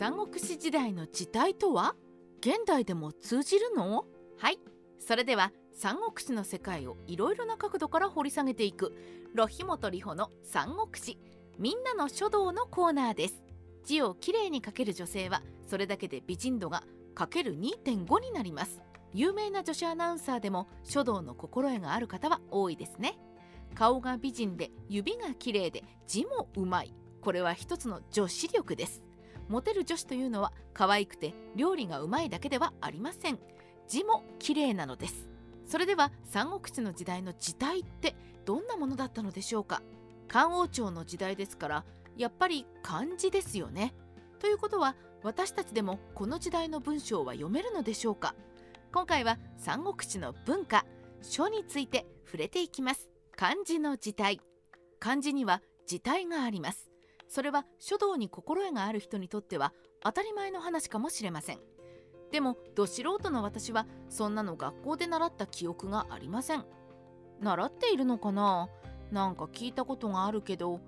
三国志時代の時代とは？現代でも通じるの？はい。それでは三国志の世界をいろいろな角度から掘り下げていくロヒモトリホの三国志みんなの書道のコーナーです。字をきれいに書ける女性はそれだけで美人度がかける2.5になります。有名な女子アナウンサーでも書道の心得がある方は多いですね。顔が美人で指が綺麗で字もうまい。これは一つの女子力です。モテる女子というのは可愛くて料理がうまいだけではありません。字も綺麗なのです。それでは三国志の時代の時代ってどんなものだったのでしょうか。漢王朝の時代ですからやっぱり漢字ですよね。ということは私たちでもこの時代の文章は読めるのでしょうか。今回は三国志の文化書について触れていきます。漢字の字体漢字には字体があります。それは書道に心得がある人にとっては当たり前の話かもしれません。でもど素人の私はそんなの学校で習った記憶がありません。習っているのかな？なんか聞いたことがあるけど。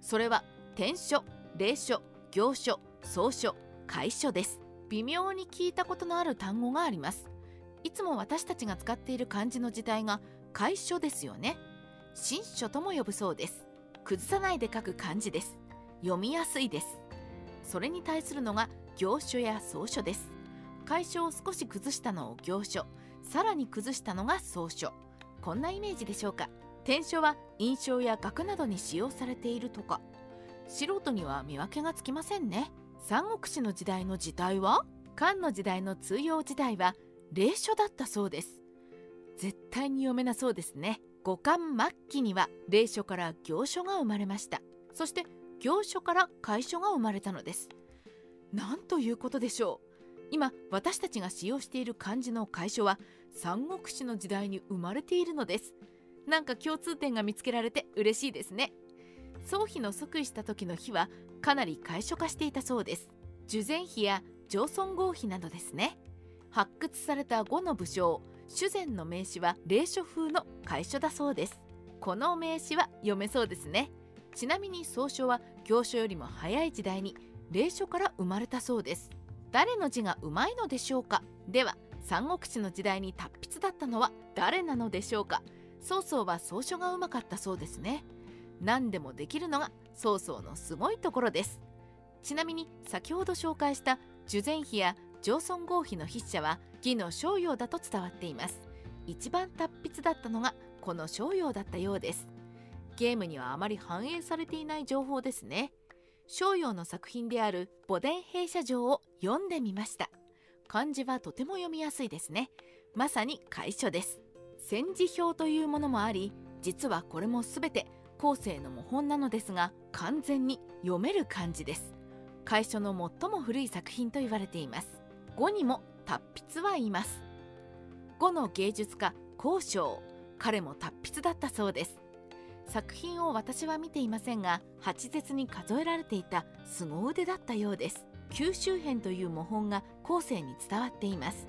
それは天書霊書行書草書楷書です。微妙に聞いたことのある単語があります。いつも私たちが使っている漢字の字体が楷書ですよね。新書とも呼ぶそうです。崩さないで書く漢字です。読みやすいです。それに対するのが行書や草書です。楷書を少し崩したのを行書。さらに崩したのが草書。こんなイメージでしょうか？篆書は印象や額などに使用されているとか。素人には見分けがつきませんね。三国志の時代の時代は？漢の時代の通用時代は？霊書だったそうです。絶対に読めなそうですね。五漢末期には霊書から行書が生まれました。そして行書から楷書が生まれたのです。なんということでしょう。今私たちが使用している漢字の楷書は三国志の時代に生まれているのです。なんか共通点が見つけられて嬉しいですね。宗妃の即位した時の日はかなり楷書化していたそうです。受前妃や上尊号妃などですね。発掘された5の武将主前の名詞は霊書風の楷書だそうです。この名詞は読めそうですね。ちなみに草書は行書よりも早い時代に霊書から生まれたそうです。誰の字がうまいのでしょうか？では三国志の時代に達筆だったのは誰なのでしょうか？曹操は草書がうまかったそうですね。何でもできるのが曹操のすごいところです。ちなみに先ほど紹介した受前妃や上尊号妃の筆者は義の商用だと伝わっています。一番達筆だったのがこの商用だったようです。ゲームにはあまり反映されていない情報ですね。商用の作品である墓殿閉鎖状を読んでみました。漢字はとても読みやすいですね。まさに楷書です。戦時表というものもあり実はこれも全て後世の模本なのですが完全に読める漢字です。楷書の最も古い作品と言われています。5にも達筆はいます。5の芸術家孔章彼も達筆だったそうです。作品を私は見ていませんが八絶に数えられていた凄腕だったようです。九州編という模本が後世に伝わっています。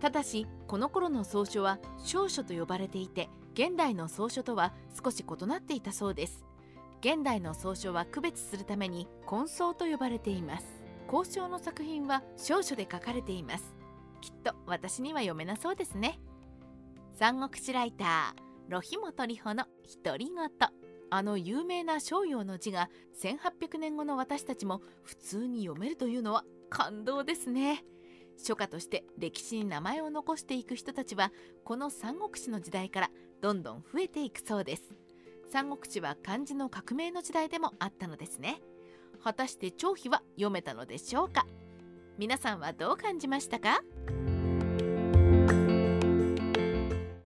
ただしこの頃の草書は小書と呼ばれていて現代の草書とは少し異なっていたそうです。現代の草書は区別するために根草と呼ばれています。交渉の作品は小書で書かれています。きっと私には読めなそうですね。三国志ライター。ロヒモトリホの独り言。あの有名な商用の字が1800年後の私たちも普通に読めるというのは感動ですね。書家として歴史に名前を残していく人たちはこの三国志の時代からどんどん増えていくそうです。三国志は漢字の革命の時代でもあったのですね。果たして張飛は読めたのでしょうか？皆さんはどう感じましたか？